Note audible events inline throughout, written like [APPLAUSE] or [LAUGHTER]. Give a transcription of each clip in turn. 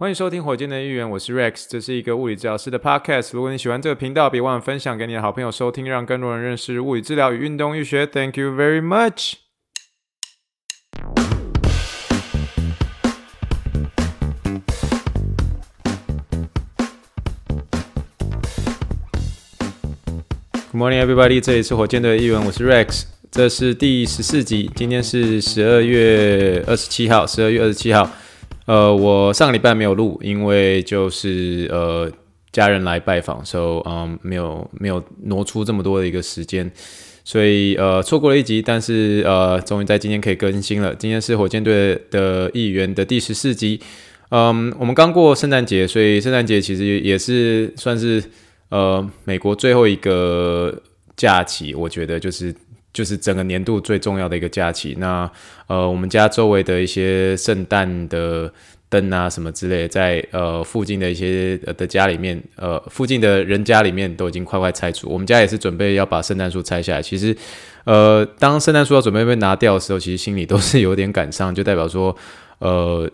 欢迎收听火箭的预言，我是 Rex，这是一个物理治疗师的 Podcast。如果你喜欢这个频道，别忘了分享给你的好朋友收听，让更多人认识物理治疗与运动医学。Thank you very much。Good morning, everybody！这里是火箭的预言，我是 Rex，这是第十四集，今天是十二月二十七号，十二月二十七号。呃，我上个礼拜没有录，因为就是呃家人来拜访，所以嗯没有没有挪出这么多的一个时间，所以呃错过了一集，但是呃终于在今天可以更新了。今天是火箭队的议员的第十四集，嗯，我们刚过圣诞节，所以圣诞节其实也是算是呃美国最后一个假期，我觉得就是。就是整个年度最重要的一个假期。那呃，我们家周围的一些圣诞的灯啊，什么之类，在呃附近的一些呃的家里面，呃，附近的人家里面都已经快快拆除。我们家也是准备要把圣诞树拆下来。其实，呃，当圣诞树要准备被拿掉的时候，其实心里都是有点感伤，就代表说，呃，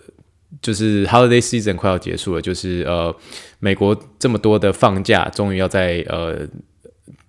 就是 Holiday Season 快要结束了，就是呃，美国这么多的放假，终于要在呃。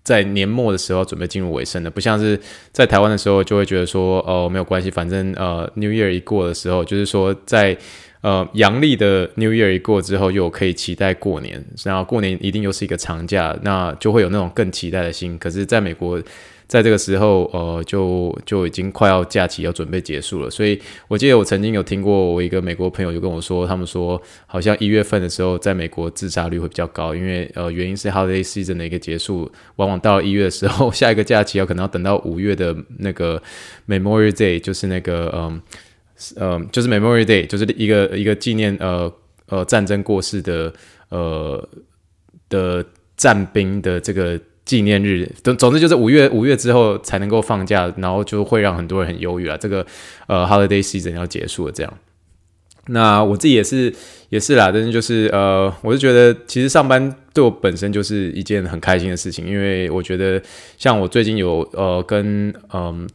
在年末的时候准备进入尾声的，不像是在台湾的时候就会觉得说，哦，没有关系，反正呃 New Year 一过的时候，就是说在呃阳历的 New Year 一过之后，又可以期待过年，然后过年一定又是一个长假，那就会有那种更期待的心。可是在美国。在这个时候，呃，就就已经快要假期要准备结束了，所以我记得我曾经有听过我一个美国朋友就跟我说，他们说好像一月份的时候，在美国自杀率会比较高，因为呃原因是 holiday season 的一个结束，往往到了一月的时候，下一个假期要可能要等到五月的那个 Memorial Day，就是那个嗯嗯，就是 Memorial Day，就是一个一个纪念呃呃战争过世的呃的战兵的这个。纪念日，总总之就是五月五月之后才能够放假，然后就会让很多人很忧郁啊。这个呃，holiday season 要结束了，这样。那我自己也是也是啦，但是就是呃，我是觉得其实上班对我本身就是一件很开心的事情，因为我觉得像我最近有呃跟嗯。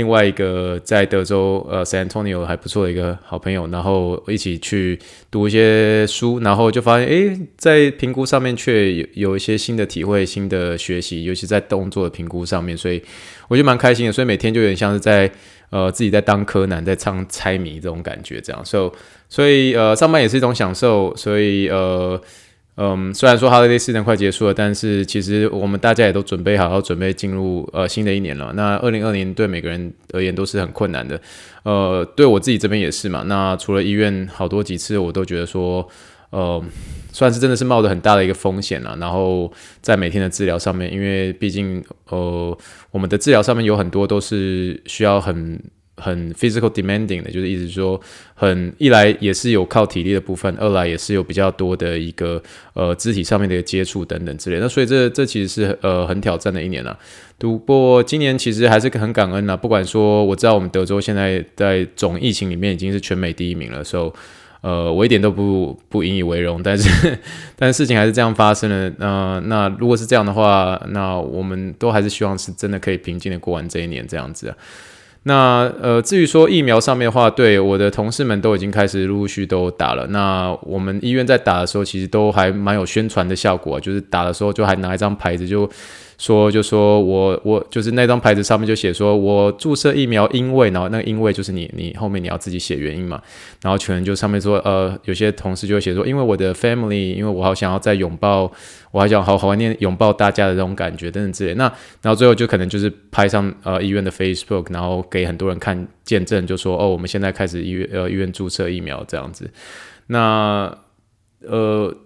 另外一个在德州呃，San Antonio 还不错的一个好朋友，然后一起去读一些书，然后就发现，诶，在评估上面却有有一些新的体会、新的学习，尤其在动作的评估上面，所以我觉得蛮开心的。所以每天就有点像是在呃自己在当柯南，在唱猜谜这种感觉，这样。所以所以呃上班也是一种享受，所以呃。嗯，虽然说 Holiday 四天快结束了，但是其实我们大家也都准备好，要准备进入呃新的一年了。那二零二零对每个人而言都是很困难的，呃，对我自己这边也是嘛。那除了医院好多几次，我都觉得说，呃，算是真的是冒着很大的一个风险了。然后在每天的治疗上面，因为毕竟呃我们的治疗上面有很多都是需要很。很 physical demanding 的，就是意思说，很一来也是有靠体力的部分，二来也是有比较多的一个呃肢体上面的一个接触等等之类的。那所以这这其实是呃很挑战的一年了。不过今年其实还是很感恩呐，不管说我知道我们德州现在在总疫情里面已经是全美第一名了，所以呃我一点都不不引以为荣，但是 [LAUGHS] 但是事情还是这样发生了。那、那如果是这样的话，那我们都还是希望是真的可以平静的过完这一年这样子啊。那呃，至于说疫苗上面的话，对我的同事们都已经开始陆续续都打了。那我们医院在打的时候，其实都还蛮有宣传的效果，就是打的时候就还拿一张牌子就。说就说我我就是那张牌子上面就写说我注射疫苗，因为然后那个因为就是你你后面你要自己写原因嘛，然后全就上面说呃有些同事就会写说因为我的 family，因为我好想要再拥抱，我还想好好怀念拥抱大家的这种感觉等等之类。那然后最后就可能就是拍上呃医院的 Facebook，然后给很多人看见证，就说哦我们现在开始医院呃医院注射疫苗这样子。那呃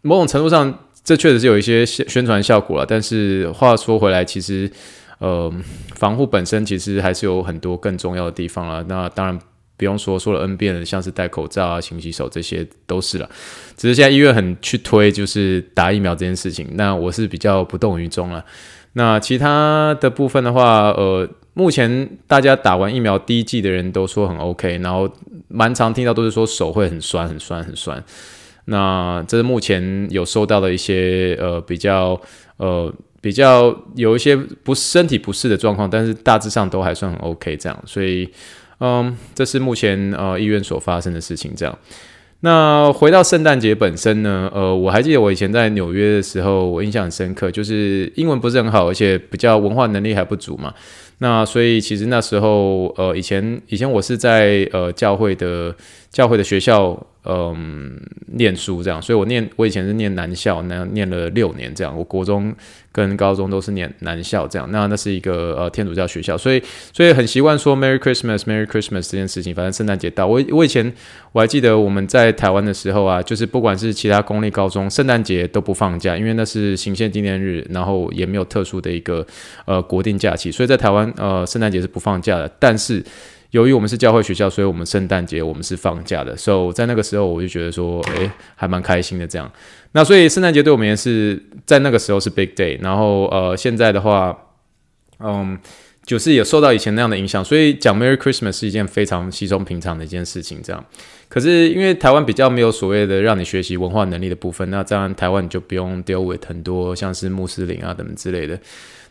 某种程度上。这确实是有一些宣传效果了，但是话说回来，其实，呃，防护本身其实还是有很多更重要的地方了。那当然不用说，说了 N 遍了，像是戴口罩啊、勤洗手这些都是了。只是现在医院很去推，就是打疫苗这件事情。那我是比较不动于衷了。那其他的部分的话，呃，目前大家打完疫苗第一剂的人都说很 OK，然后蛮常听到都是说手会很酸、很酸、很酸。那这是目前有收到的一些呃比较呃比较有一些不身体不适的状况，但是大致上都还算很 OK 这样，所以嗯，这是目前呃医院所发生的事情这样。那回到圣诞节本身呢，呃，我还记得我以前在纽约的时候，我印象很深刻，就是英文不是很好，而且比较文化能力还不足嘛。那所以其实那时候，呃，以前以前我是在呃教会的教会的学校。嗯，念书这样，所以我念我以前是念男校，那念了六年这样。我国中跟高中都是念男校这样。那那是一个呃天主教学校，所以所以很习惯说 Merry Christmas Merry Christmas 这件事情。反正圣诞节到，我我以前我还记得我们在台湾的时候啊，就是不管是其他公立高中，圣诞节都不放假，因为那是行宪纪念日，然后也没有特殊的一个呃国定假期，所以在台湾呃圣诞节是不放假的。但是由于我们是教会学校，所以我们圣诞节我们是放假的，所以在那个时候我就觉得说，诶，还蛮开心的这样。那所以圣诞节对我们也是在那个时候是 big day。然后呃，现在的话，嗯，就是也受到以前那样的影响，所以讲 Merry Christmas 是一件非常稀松平常的一件事情这样。可是因为台湾比较没有所谓的让你学习文化能力的部分，那这样台湾你就不用 deal with 很多像是穆斯林啊等等之类的。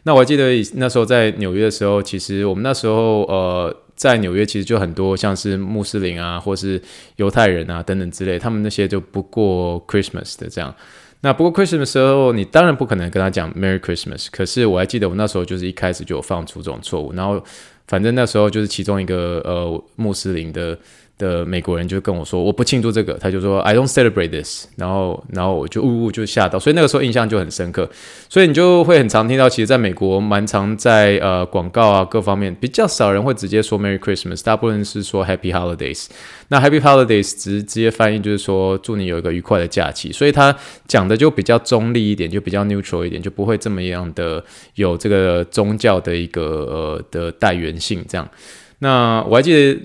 那我还记得那时候在纽约的时候，其实我们那时候呃。在纽约，其实就很多像是穆斯林啊，或是犹太人啊等等之类，他们那些就不过 Christmas 的这样。那不过 Christmas 的时候，你当然不可能跟他讲 Merry Christmas。可是我还记得我那时候就是一开始就有放出这种错误，然后反正那时候就是其中一个呃穆斯林的。的美国人就跟我说，我不庆祝这个，他就说 I don't celebrate this，然后然后我就呜呜就吓到，所以那个时候印象就很深刻，所以你就会很常听到，其实在美国蛮常在呃广告啊各方面比较少人会直接说 Merry Christmas，大部分是说 Happy Holidays，那 Happy Holidays 直直接翻译就是说祝你有一个愉快的假期，所以他讲的就比较中立一点，就比较 neutral 一点，就不会这么样的有这个宗教的一个呃的代源性这样，那我还记得。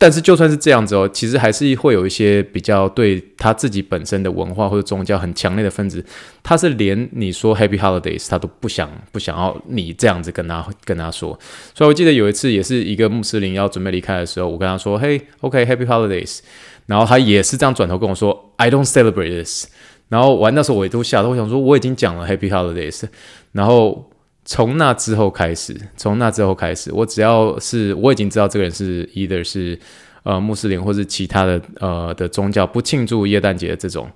但是就算是这样子哦，其实还是会有一些比较对他自己本身的文化或者宗教很强烈的分子，他是连你说 Happy Holidays 他都不想不想要你这样子跟他跟他说。所以我记得有一次也是一个穆斯林要准备离开的时候，我跟他说嘿 OK Happy Holidays，然后他也是这样转头跟我说 I don't celebrate this。然后完那时候我也都吓到，我想说我已经讲了 Happy Holidays，然后。从那之后开始，从那之后开始，我只要是我已经知道这个人是 either 是呃穆斯林或是其他的呃的宗教不庆祝耶诞节的这种，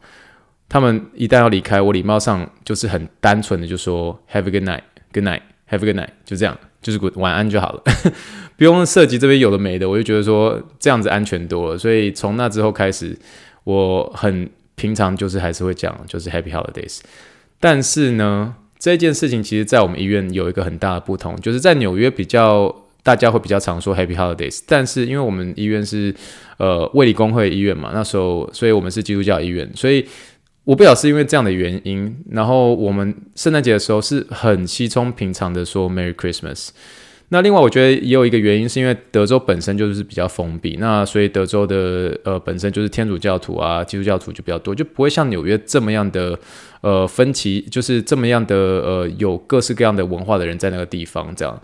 他们一旦要离开，我礼貌上就是很单纯的就说 Have a good night，Good night，Have a good night，就这样，就是 good 晚安就好了，[LAUGHS] 不用涉及这边有的没的，我就觉得说这样子安全多了，所以从那之后开始，我很平常就是还是会讲就是 Happy Holidays，但是呢。这件事情其实，在我们医院有一个很大的不同，就是在纽约比较，大家会比较常说 Happy Holidays，但是因为我们医院是呃卫理公会医院嘛，那时候，所以我们是基督教医院，所以我不晓得是因为这样的原因，然后我们圣诞节的时候是很稀松平常的说 Merry Christmas。那另外，我觉得也有一个原因，是因为德州本身就是比较封闭，那所以德州的呃本身就是天主教徒啊，基督教徒就比较多，就不会像纽约这么样的呃分歧，就是这么样的呃有各式各样的文化的人在那个地方，这样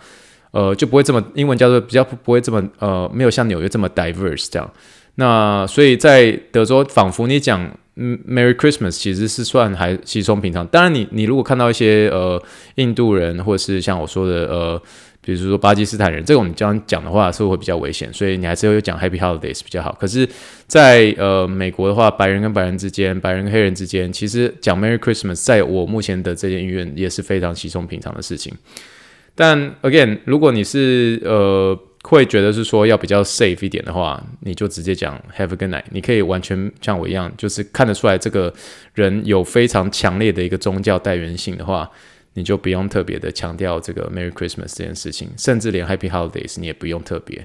呃就不会这么英文叫做比较不会这么呃没有像纽约这么 diverse 这样。那所以在德州，仿佛你讲嗯 Merry Christmas 其实是算还稀松平常。当然你，你如果看到一些呃印度人，或者是像我说的呃。比如说巴基斯坦人，这种你这样讲的话，是会比较危险？所以你还是会讲 Happy Holidays 比较好。可是在，在呃美国的话，白人跟白人之间，白人跟黑人之间，其实讲 Merry Christmas，在我目前的这间医院也是非常稀松平常的事情。但 again，如果你是呃会觉得是说要比较 safe 一点的话，你就直接讲 Have a good night。你可以完全像我一样，就是看得出来这个人有非常强烈的一个宗教代源性的话。你就不用特别的强调这个 Merry Christmas 这件事情，甚至连 Happy Holidays 你也不用特别。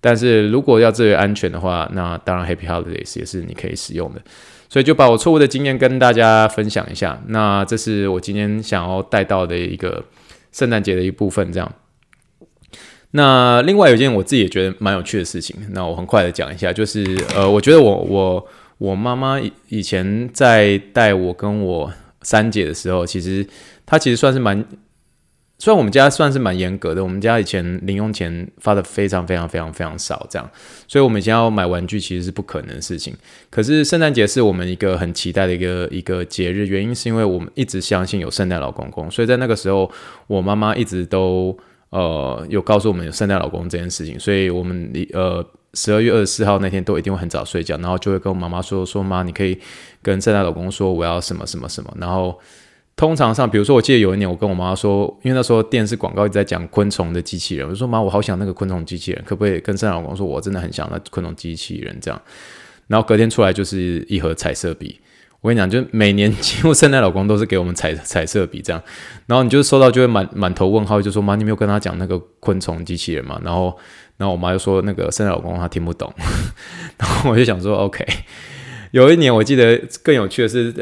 但是如果要最为安全的话，那当然 Happy Holidays 也是你可以使用的。所以就把我错误的经验跟大家分享一下。那这是我今天想要带到的一个圣诞节的一部分。这样。那另外有一件我自己也觉得蛮有趣的事情，那我很快的讲一下，就是呃，我觉得我我我妈妈以以前在带我跟我三姐的时候，其实。她其实算是蛮，虽然我们家算是蛮严格的，我们家以前零用钱发的非常非常非常非常少，这样，所以我们以前要买玩具其实是不可能的事情。可是圣诞节是我们一个很期待的一个一个节日，原因是因为我们一直相信有圣诞老公公，所以在那个时候，我妈妈一直都呃有告诉我们有圣诞老公这件事情，所以我们呃。十二月二十四号那天都一定会很早睡觉，然后就会跟我妈妈说说妈，你可以跟圣诞老公说我要什么什么什么。然后通常上，比如说我记得有一年我跟我妈妈说，因为那时候电视广告一直在讲昆虫的机器人，我就说妈，我好想那个昆虫机器人，可不可以跟圣诞老公说我真的很想那昆虫机器人这样。然后隔天出来就是一盒彩色笔。我跟你讲，就每年几乎圣诞老公都是给我们彩彩色笔这样，然后你就收到就会满满头问号，就说妈，你没有跟他讲那个昆虫机器人嘛？然后，然后我妈就说那个圣诞老公公他听不懂，[LAUGHS] 然后我就想说 OK。[LAUGHS] 有一年我记得更有趣的是，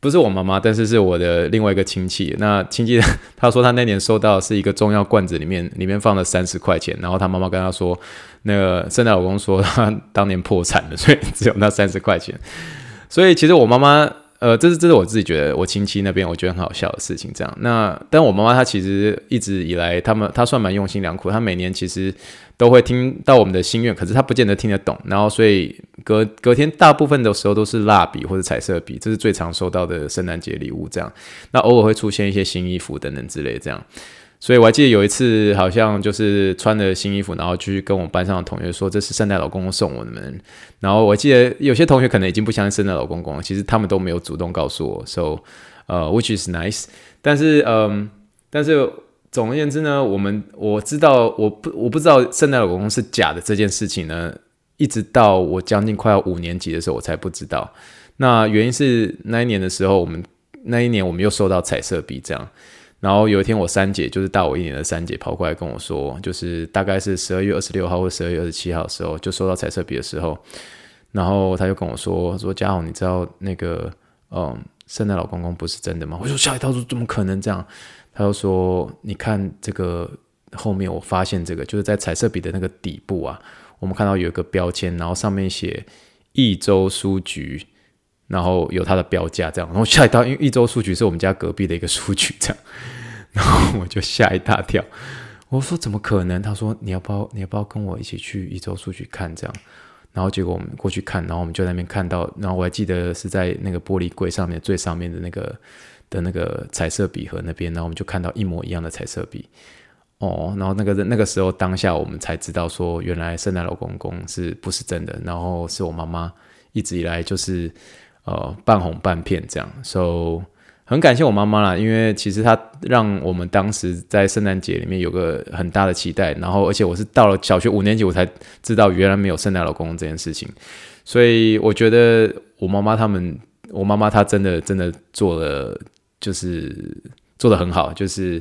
不是我妈妈，但是是我的另外一个亲戚。那亲戚 [LAUGHS] 他说他那年收到是一个中药罐子里面里面放了三十块钱，然后他妈妈跟他说，那个圣诞老公说他当年破产了，所以只有那三十块钱。所以其实我妈妈，呃，这是这是我自己觉得我亲戚那边我觉得很好笑的事情。这样，那但我妈妈她其实一直以来，他们她算蛮用心良苦，她每年其实都会听到我们的心愿，可是她不见得听得懂。然后所以隔隔天大部分的时候都是蜡笔或者彩色笔，这是最常收到的圣诞节礼物。这样，那偶尔会出现一些新衣服等等之类这样。所以我还记得有一次，好像就是穿了新衣服，然后去跟我们班上的同学说，这是圣诞老公公送我们。然后我记得有些同学可能已经不相信圣诞老公公了，其实他们都没有主动告诉我。So，呃，which is nice。但是，嗯，但是总而言之呢，我们我知道我不我不知道圣诞老公公是假的这件事情呢，一直到我将近快要五年级的时候，我才不知道。那原因是那一年的时候，我们那一年我们又收到彩色笔这样。然后有一天，我三姐就是大我一年的三姐跑过来跟我说，就是大概是十二月二十六号或十二月二十七号的时候，就收到彩色笔的时候，然后她就跟我说说嘉豪，你知道那个嗯，圣诞老公公不是真的吗？我说吓一跳，说怎么可能这样？她就说你看这个后面，我发现这个就是在彩色笔的那个底部啊，我们看到有一个标签，然后上面写益州书局。然后有它的标价，这样，然后吓一跳，因为一周书局是我们家隔壁的一个书局，这样，[LAUGHS] 然后我就吓一大跳。我说怎么可能？他说你要不要，你要不要跟我一起去一周书局看这样？然后结果我们过去看，然后我们就那边看到，然后我还记得是在那个玻璃柜上面最上面的那个的那个彩色笔盒那边，然后我们就看到一模一样的彩色笔。哦，然后那个那个时候当下我们才知道说，原来圣诞老公公是不是真的？然后是我妈妈一直以来就是。呃，半哄半骗这样，so 很感谢我妈妈啦，因为其实她让我们当时在圣诞节里面有个很大的期待，然后而且我是到了小学五年级我才知道原来没有圣诞老公公这件事情，所以我觉得我妈妈他们，我妈妈她真的真的做了，就是做得很好，就是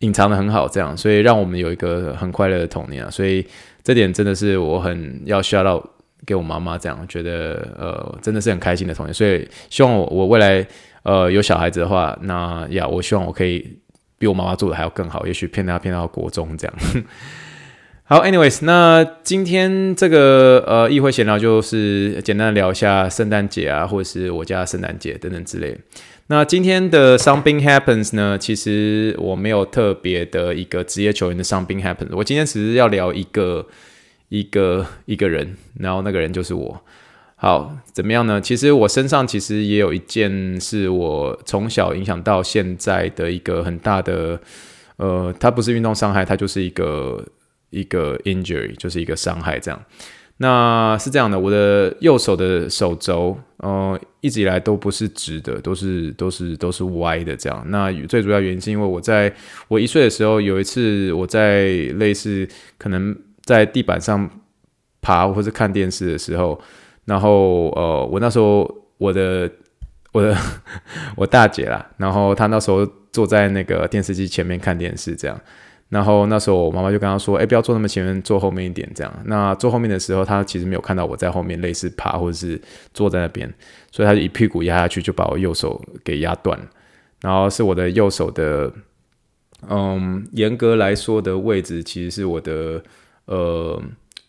隐藏得很好这样，所以让我们有一个很快乐的童年啊，所以这点真的是我很要 shout out。给我妈妈这样觉得，呃，真的是很开心的童年，所以希望我我未来呃有小孩子的话，那呀，我希望我可以比我妈妈做的还要更好，也许骗他骗到国中这样。[LAUGHS] 好，anyways，那今天这个呃议会闲聊就是简单聊一下圣诞节啊，或者是我家圣诞节等等之类。那今天的 Something Happens 呢，其实我没有特别的一个职业球员的 Something Happens，我今天只是要聊一个。一个一个人，然后那个人就是我。好，怎么样呢？其实我身上其实也有一件是我从小影响到现在的一个很大的，呃，它不是运动伤害，它就是一个一个 injury，就是一个伤害这样。那是这样的，我的右手的手肘，呃，一直以来都不是直的，都是都是都是歪的这样。那最主要原因是因为我在我一岁的时候，有一次我在类似可能。在地板上爬或是看电视的时候，然后呃，我那时候我的我的 [LAUGHS] 我大姐啦，然后她那时候坐在那个电视机前面看电视，这样，然后那时候我妈妈就跟她说：“哎，不要坐那么前面，坐后面一点。”这样，那坐后面的时候，她其实没有看到我在后面类似爬或者是坐在那边，所以她一屁股压下去，就把我右手给压断了，然后是我的右手的，嗯，严格来说的位置其实是我的。呃，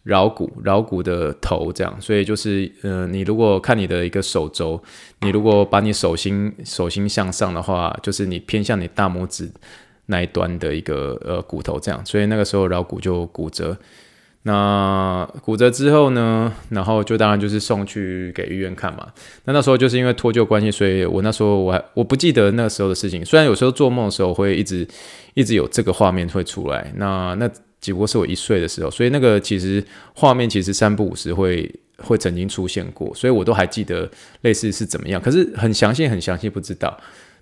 桡骨，桡骨的头这样，所以就是，呃，你如果看你的一个手肘，你如果把你手心手心向上的话，就是你偏向你大拇指那一端的一个呃骨头这样，所以那个时候桡骨就骨折。那骨折之后呢，然后就当然就是送去给医院看嘛。那那时候就是因为脱臼关系，所以我那时候我还我不记得那时候的事情，虽然有时候做梦的时候会一直一直有这个画面会出来。那那。只不过是我一岁的时候，所以那个其实画面其实三不五时会会曾经出现过，所以我都还记得类似是怎么样，可是很详细很详细不知道。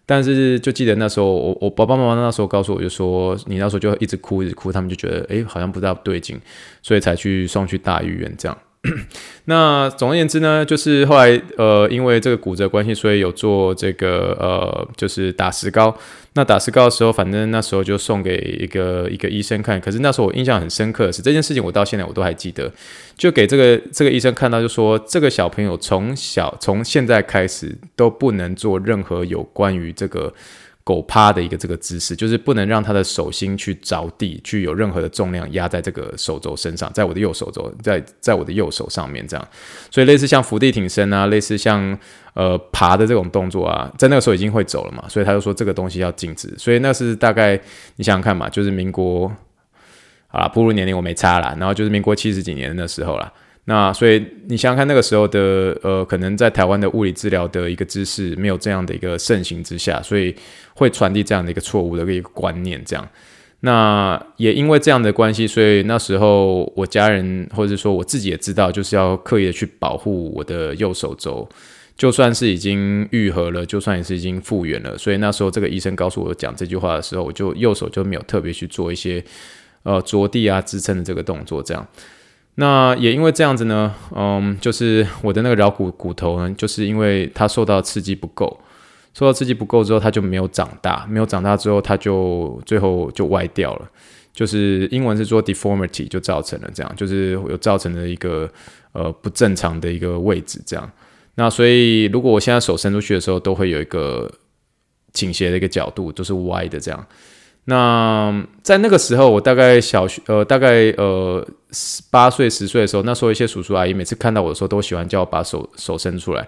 但是就记得那时候，我我爸爸妈妈那时候告诉我就说，你那时候就一直哭一直哭，他们就觉得诶好像不大对劲，所以才去送去大医院这样。[COUGHS] 那总而言之呢，就是后来呃，因为这个骨折关系，所以有做这个呃，就是打石膏。那打石膏的时候，反正那时候就送给一个一个医生看。可是那时候我印象很深刻的是这件事情，我到现在我都还记得。就给这个这个医生看到，就说这个小朋友从小从现在开始都不能做任何有关于这个。狗趴的一个这个姿势，就是不能让他的手心去着地，去有任何的重量压在这个手肘身上，在我的右手肘，在在我的右手上面这样。所以类似像伏地挺身啊，类似像呃爬的这种动作啊，在那个时候已经会走了嘛，所以他就说这个东西要禁止。所以那是大概你想想看嘛，就是民国，好啦，步入年龄我没差啦，然后就是民国七十几年的时候啦。那所以你想想看，那个时候的呃，可能在台湾的物理治疗的一个知识没有这样的一个盛行之下，所以会传递这样的一个错误的一个观念。这样，那也因为这样的关系，所以那时候我家人或者说我自己也知道，就是要刻意的去保护我的右手肘，就算是已经愈合了，就算也是已经复原了。所以那时候这个医生告诉我讲这句话的时候，我就右手就没有特别去做一些呃着地啊支撑的这个动作，这样。那也因为这样子呢，嗯，就是我的那个桡骨骨头呢，就是因为它受到刺激不够，受到刺激不够之后，它就没有长大，没有长大之后，它就最后就歪掉了，就是英文是说 deformity，就造成了这样，就是有造成了一个呃不正常的一个位置这样。那所以如果我现在手伸出去的时候，都会有一个倾斜的一个角度，都是歪的这样。那在那个时候，我大概小学呃，大概呃八岁十岁的时候，那时候一些叔叔阿姨每次看到我的时候，都喜欢叫我把手手伸出来。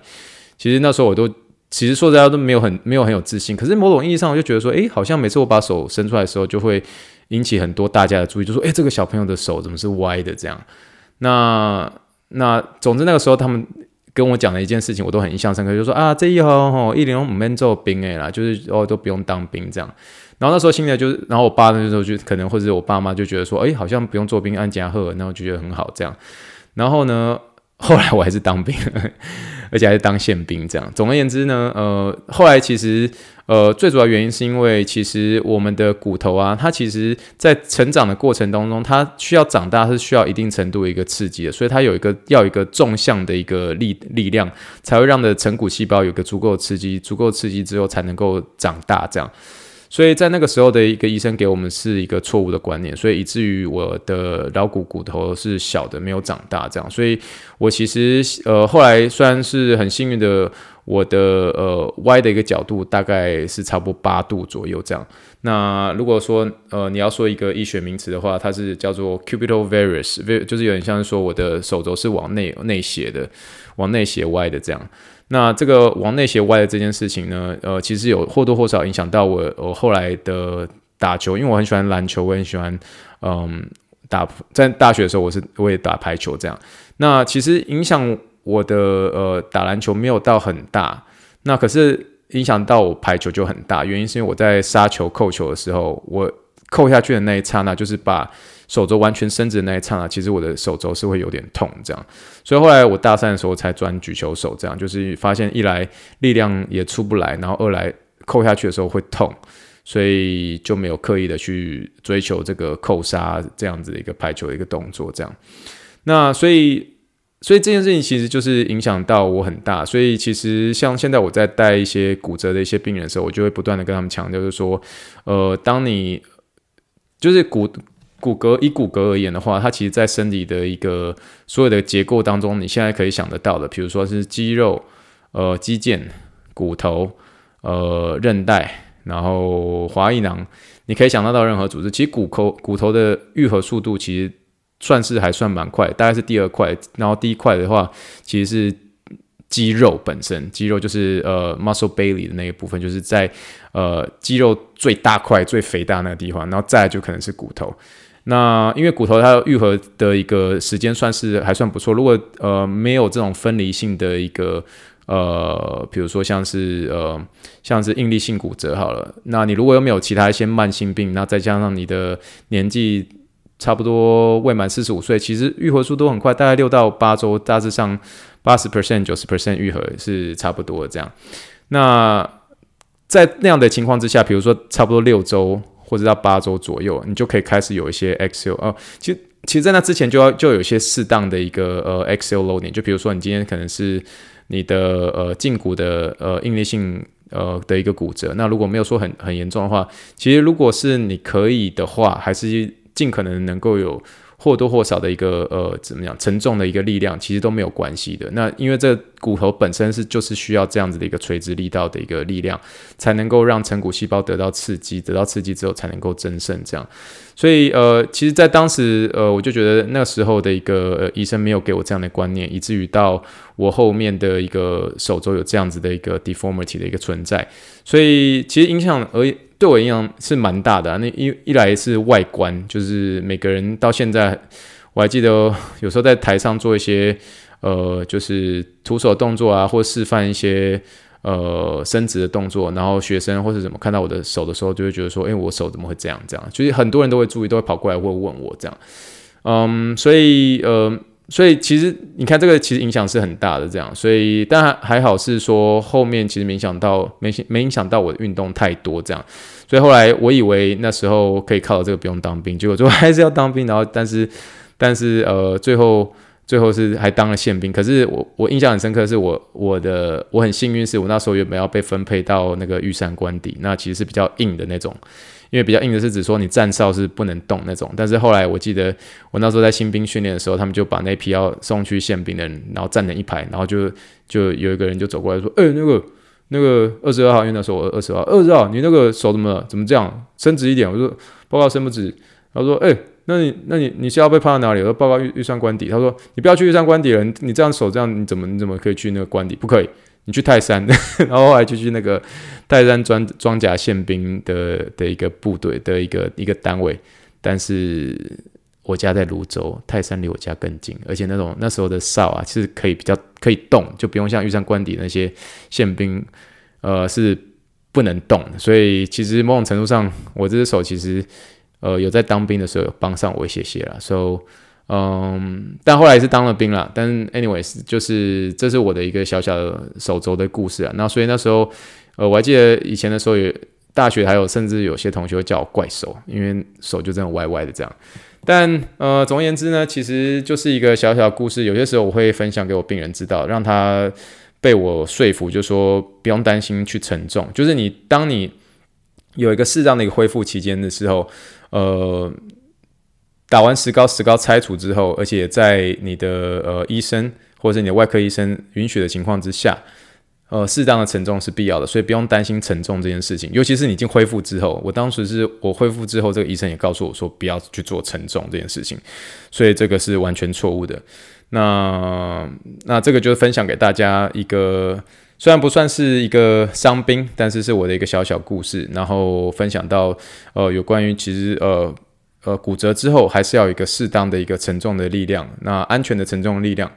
其实那时候我都其实说实在都没有很没有很有自信。可是某种意义上，我就觉得说，诶，好像每次我把手伸出来的时候，就会引起很多大家的注意，就说，诶，这个小朋友的手怎么是歪的这样？那那总之那个时候他们跟我讲的一件事情，我都很印象深刻，就说啊，这一行吼一年都唔免做兵诶啦，就是哦都不用当兵这样。然后那时候心里就是，然后我爸那时候就可能或者我爸妈就觉得说，哎，好像不用做兵安家贺，然后就觉得很好这样。然后呢，后来我还是当兵，而且还是当宪兵这样。总而言之呢，呃，[LAUGHS] 后来其实呃最主要原因是因为其实我们的骨头啊，它其实在成长的过程当中，它需要长大是需要一定程度的一个刺激的，所以它有一个要一个纵向的一个力力量，才会让的成骨细胞有个足够刺激，足够刺激之后才能够长大这样。所以在那个时候的一个医生给我们是一个错误的观念，所以以至于我的桡骨骨头是小的，没有长大这样。所以我其实呃后来虽然是很幸运的，我的呃歪的一个角度大概是差不多八度左右这样。那如果说呃你要说一个医学名词的话，它是叫做 cubital varus，就是有点像是说我的手肘是往内内斜的，往内斜歪的这样。那这个往内斜歪的这件事情呢，呃，其实有或多或少影响到我我后来的打球，因为我很喜欢篮球，我很喜欢，嗯，打在大学的时候，我是我也打排球这样。那其实影响我的呃打篮球没有到很大，那可是影响到我排球就很大，原因是因为我在杀球扣球的时候，我扣下去的那一刹那，就是把。手肘完全伸直的那一刹那，其实我的手肘是会有点痛，这样，所以后来我大三的时候才转举球手，这样就是发现一来力量也出不来，然后二来扣下去的时候会痛，所以就没有刻意的去追求这个扣杀这样子的一个排球的一个动作，这样。那所以，所以这件事情其实就是影响到我很大，所以其实像现在我在带一些骨折的一些病人的时候，我就会不断的跟他们强调，就是说，呃，当你就是骨。骨骼以骨骼而言的话，它其实在身体的一个所有的结构当中，你现在可以想得到的，比如说是肌肉、呃肌腱、骨头、呃韧带，然后滑液囊，你可以想得到任何组织。其实骨头骨头的愈合速度其实算是还算蛮快，大概是第二块，然后第一块的话其实是肌肉本身，肌肉就是呃 muscle belly 的那个部分，就是在呃肌肉最大块、最肥大那个地方，然后再来就可能是骨头。那因为骨头它愈合的一个时间算是还算不错，如果呃没有这种分离性的一个呃，比如说像是呃像是应力性骨折好了，那你如果又没有其他一些慢性病，那再加上你的年纪差不多未满四十五岁，其实愈合速度很快，大概六到八周，大致上八十 percent、九十 percent 愈合是差不多这样。那在那样的情况之下，比如说差不多六周或者到八周左右，你就可以开始有一些 axial 哦，其实其实在那之前就要就有一些适当的一个呃 Excel loading，就比如说你今天可能是你的呃胫骨的呃应力性。呃的一个骨折，那如果没有说很很严重的话，其实如果是你可以的话，还是尽可能能够有或多或少的一个呃怎么样沉重的一个力量，其实都没有关系的。那因为这骨头本身是就是需要这样子的一个垂直力道的一个力量，才能够让成骨细胞得到刺激，得到刺激之后才能够增生这样。所以，呃，其实，在当时，呃，我就觉得那时候的一个、呃、医生没有给我这样的观念，以至于到我后面的一个手肘有这样子的一个 deformity 的一个存在。所以，其实影响而对我影响是蛮大的、那一一来是外观，就是每个人到现在，我还记得有时候在台上做一些，呃，就是徒手动作啊，或示范一些。呃，伸直的动作，然后学生或是怎么看到我的手的时候，就会觉得说，哎，我手怎么会这样？这样，就是很多人都会注意，都会跑过来会问我这样。嗯，所以呃，所以其实你看这个其实影响是很大的这样，所以但还好是说后面其实没影响到没没影响到我的运动太多这样，所以后来我以为那时候可以靠这个不用当兵，结果最后还是要当兵，然后但是但是呃最后。最后是还当了宪兵，可是我我印象很深刻，是我我的我很幸运，是我那时候原本要被分配到那个玉山官邸，那其实是比较硬的那种，因为比较硬的是指说你站哨是不能动那种。但是后来我记得我那时候在新兵训练的时候，他们就把那批要送去宪兵的人，然后站成一排，然后就就有一个人就走过来说：“哎、那个那个二十二号，因为那时候我二十二号，二十二号，你那个手怎么？怎么这样？伸直一点。”我说：“报告伸不直。”他说：“哎、”那你那你你是要被派到哪里？我说报告预预算官邸。他说你不要去预算官邸了，你这样手这样你怎么你怎么可以去那个官邸？不可以，去泰山。[LAUGHS] 然后后来就去那个泰山装装甲宪兵的的一个部队的一个一个单位。但是我家在泸州，泰山离我家更近，而且那种那时候的哨啊，其实可以比较可以动，就不用像玉山官邸那些宪兵，呃是不能动。所以其实某种程度上，我这只手其实。呃，有在当兵的时候有帮上我一些些啦，so，嗯，但后来是当了兵了。但 anyways，就是这是我的一个小小的手肘的故事啊。那所以那时候，呃，我还记得以前的时候，有大学还有甚至有些同学会叫我怪手，因为手就这样歪歪的这样。但呃，总而言之呢，其实就是一个小小故事。有些时候我会分享给我病人知道，让他被我说服，就说不用担心去承重，就是你当你有一个适当的一个恢复期间的时候。呃，打完石膏，石膏拆除之后，而且在你的呃医生或者是你的外科医生允许的情况之下，呃，适当的承重是必要的，所以不用担心承重这件事情。尤其是你已经恢复之后，我当时是我恢复之后，这个医生也告诉我说不要去做承重这件事情，所以这个是完全错误的。那那这个就是分享给大家一个。虽然不算是一个伤兵，但是是我的一个小小故事，然后分享到呃有关于其实呃呃骨折之后还是要有一个适当的一个承重的力量，那安全的承重力量。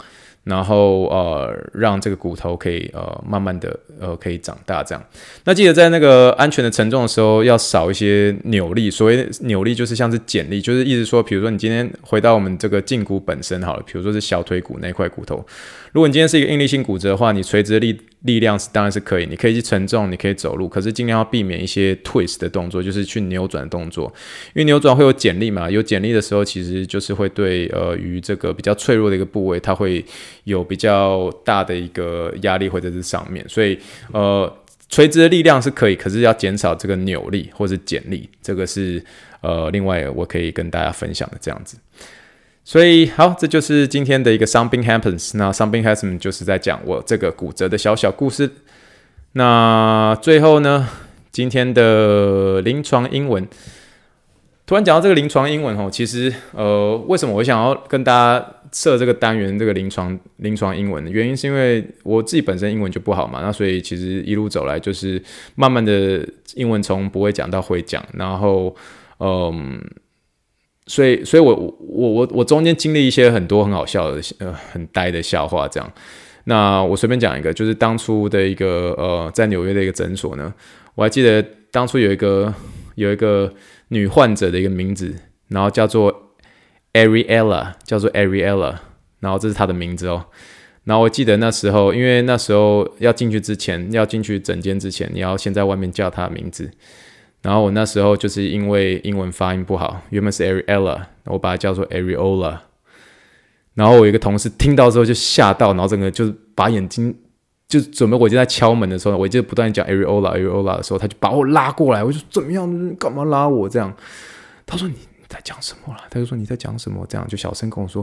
然后呃，让这个骨头可以呃慢慢的呃可以长大这样。那记得在那个安全的承重的时候，要少一些扭力。所谓扭力就是像是剪力，就是意思说，比如说你今天回到我们这个胫骨本身好了，比如说是小腿骨那块骨头。如果你今天是一个应力性骨折的话，你垂直力力量是当然是可以，你可以去承重，你可以走路，可是尽量要避免一些 twist 的动作，就是去扭转动作，因为扭转会有剪力嘛，有剪力的时候，其实就是会对呃于这个比较脆弱的一个部位，它会。有比较大的一个压力会在这上面，所以呃垂直的力量是可以，可是要减少这个扭力或是剪力，这个是呃另外我可以跟大家分享的这样子。所以好，这就是今天的一个 Something Happens。那 Something Happens 就是在讲我这个骨折的小小故事。那最后呢，今天的临床英文。突然讲到这个临床英文哦，其实呃，为什么我想要跟大家设这个单元这个临床临床英文的原因，是因为我自己本身英文就不好嘛，那所以其实一路走来就是慢慢的英文从不会讲到会讲，然后嗯，所以所以我我我我中间经历一些很多很好笑的呃很呆的笑话这样，那我随便讲一个，就是当初的一个呃在纽约的一个诊所呢，我还记得当初有一个有一个。女患者的一个名字，然后叫做 Ariella，叫做 Ariella，然后这是她的名字哦。然后我记得那时候，因为那时候要进去之前，要进去诊间之前，你要先在外面叫她的名字。然后我那时候就是因为英文发音不好，原本是 Ariella，我把它叫做 Ariola。然后我一个同事听到之后就吓到，然后整个就是把眼睛就准备我就在敲门的时候，我就不断讲 Ariola Ariola 的时候，他就把我拉过来，我就怎么样？干嘛拉我这样？他说你在讲什么了？他就说你在讲什么？这样就小声跟我说。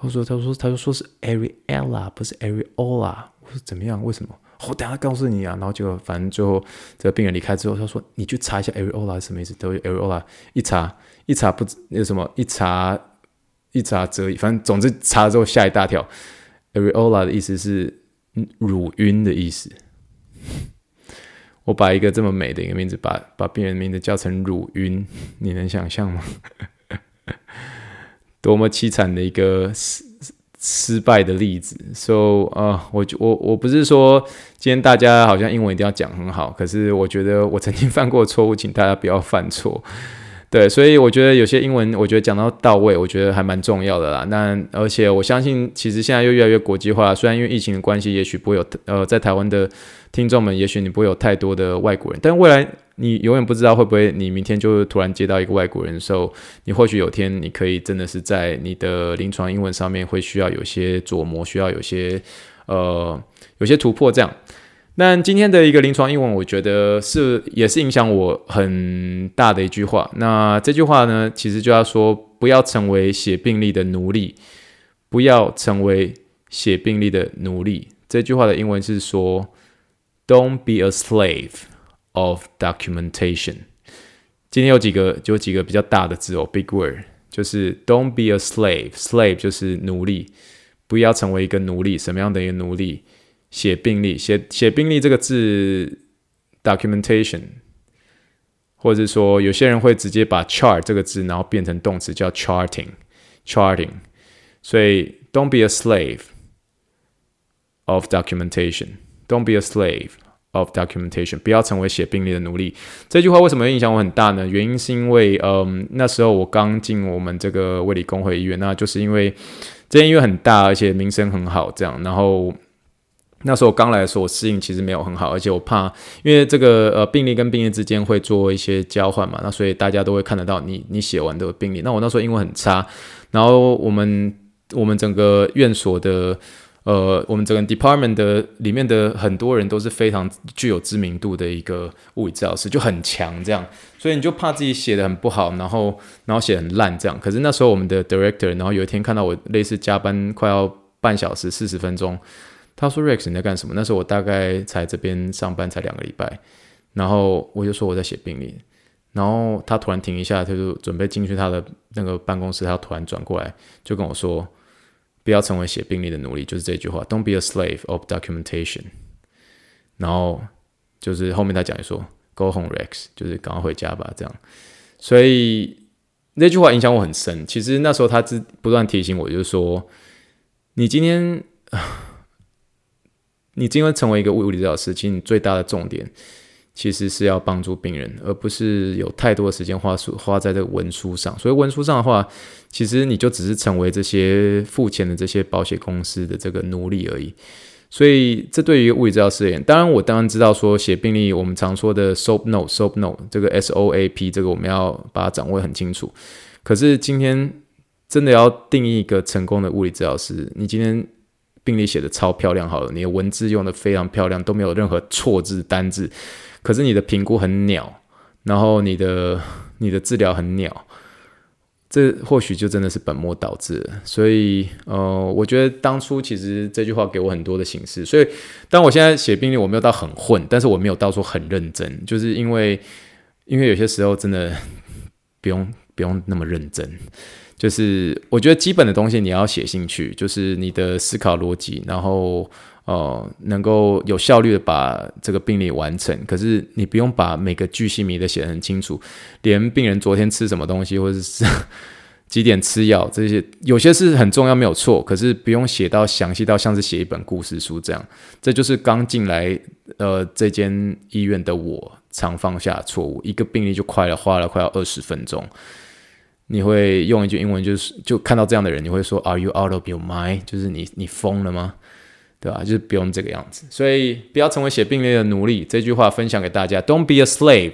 他说：“他说，他就说是 Ariella，不是 Ariola。”我说：“怎么样？为什么？”我等下告诉你啊。然后就反正最后这个病人离开之后，他说：“你去查一下 Ariola 是什么意思？”都 Ariola 一查一查不那什么一查一查则已，反正总之查了之后吓一大跳。Ariola 的意思是乳晕的意思。我把一个这么美的一个名字，把把病人名字叫成乳晕，你能想象吗？[LAUGHS] 多么凄惨的一个失失败的例子，so 啊、uh，我我我不是说今天大家好像英文一定要讲很好，可是我觉得我曾经犯过错误，请大家不要犯错。[LAUGHS] 对，所以我觉得有些英文，我觉得讲到到位，我觉得还蛮重要的啦。那而且我相信，其实现在又越来越国际化，虽然因为疫情的关系，也许不会有呃在台湾的听众们，也许你不会有太多的外国人，但未来你永远不知道会不会你明天就突然接到一个外国人的时候，你或许有天你可以真的是在你的临床英文上面会需要有些琢磨，需要有些呃有些突破这样。那今天的一个临床英文，我觉得是也是影响我很大的一句话。那这句话呢，其实就要说，不要成为写病历的奴隶，不要成为写病历的奴隶。这句话的英文是说，Don't be a slave of documentation。今天有几个，就有几个比较大的字哦，big word，就是 Don't be a slave，slave 就是奴隶，不要成为一个奴隶。什么样的一个奴隶？写病历，写写病历这个字，documentation，或者是说有些人会直接把 chart 这个字，然后变成动词叫 charting，charting。所以 don't be a slave of documentation，don't be a slave of documentation，不要成为写病历的奴隶。这句话为什么影响我很大呢？原因是因为，嗯，那时候我刚进我们这个卫理公会医院，那就是因为这间医院很大，而且名声很好，这样，然后。那时候我刚来的时候，我适应其实没有很好，而且我怕，因为这个呃病例跟病例之间会做一些交换嘛，那所以大家都会看得到你你写完的病例。那我那时候英文很差，然后我们我们整个院所的呃我们整个 department 的里面的很多人都是非常具有知名度的一个物理治疗师，就很强这样，所以你就怕自己写的很不好，然后然后写很烂这样。可是那时候我们的 director，然后有一天看到我类似加班快要半小时四十分钟。他说：“Rex，你在干什么？”那时候我大概才这边上班才两个礼拜，然后我就说我在写病历，然后他突然停一下，他就准备进去他的那个办公室，他突然转过来就跟我说：“不要成为写病历的奴隶。”就是这句话：“Don't be a slave of documentation。”然后就是后面他讲一说：“Go home, Rex，就是赶快回家吧。”这样，所以那句话影响我很深。其实那时候他是不断提醒我，就是说你今天。[SIGHS] 你今天成为一个物理治疗师，其实你最大的重点其实是要帮助病人，而不是有太多的时间花书花在这个文书上。所以文书上的话，其实你就只是成为这些付钱的这些保险公司的这个奴隶而已。所以这对于物理治疗师而言，当然我当然知道说写病历，我们常说的 SOAP note SOAP note 这个 S O A P 这个我们要把它掌握很清楚。可是今天真的要定义一个成功的物理治疗师，你今天。病历写的超漂亮，好了，你的文字用的非常漂亮，都没有任何错字单字。可是你的评估很鸟，然后你的 [LAUGHS] 你的治疗很鸟，这或许就真的是本末倒置。所以，呃，我觉得当初其实这句话给我很多的形式。所以，当我现在写病历，我没有到很混，但是我没有到说很认真，就是因为因为有些时候真的不用不用那么认真。就是我觉得基本的东西你要写进去，就是你的思考逻辑，然后呃能够有效率的把这个病历完成。可是你不用把每个巨细靡的写得很清楚，连病人昨天吃什么东西或者是几点吃药这些，有些是很重要没有错，可是不用写到详细到像是写一本故事书这样。这就是刚进来呃这间医院的我常犯下错误，一个病例就快了花了快要二十分钟。你会用一句英文，就是就看到这样的人，你会说 “Are you out of your mind？” 就是你你疯了吗？对吧？就是不用这个样子。所以不要成为写病历的奴隶。这句话分享给大家：Don't be a slave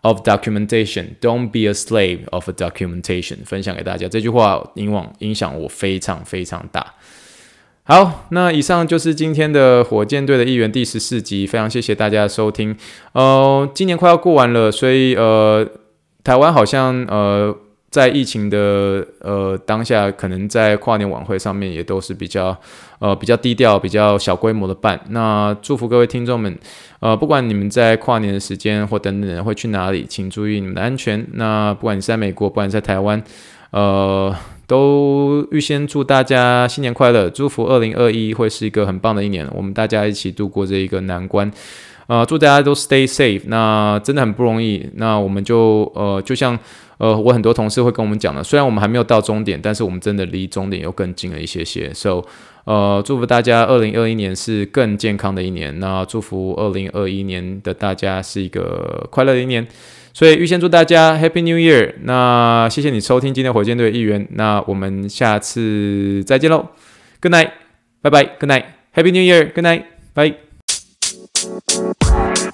of documentation. Don't be a slave of documentation. 分享给大家这句话，影响影响我非常非常大。好，那以上就是今天的火箭队的一员第十四集，非常谢谢大家的收听。呃，今年快要过完了，所以呃，台湾好像呃。在疫情的呃当下，可能在跨年晚会上面也都是比较呃比较低调、比较小规模的办。那祝福各位听众们，呃，不管你们在跨年的时间或等等会去哪里，请注意你们的安全。那不管你是在美国，不管你在台湾，呃，都预先祝大家新年快乐，祝福二零二一会是一个很棒的一年，我们大家一起度过这一个难关。呃，祝大家都 stay safe。那真的很不容易。那我们就呃，就像呃，我很多同事会跟我们讲的，虽然我们还没有到终点，但是我们真的离终点又更近了一些些。So，呃，祝福大家二零二一年是更健康的一年。那祝福二零二一年的大家是一个快乐的一年。所以预先祝大家 Happy New Year。那谢谢你收听今天火箭队的一员。那我们下次再见喽。Good night，拜拜。Good night，Happy New Year。Good night，拜。Thank you.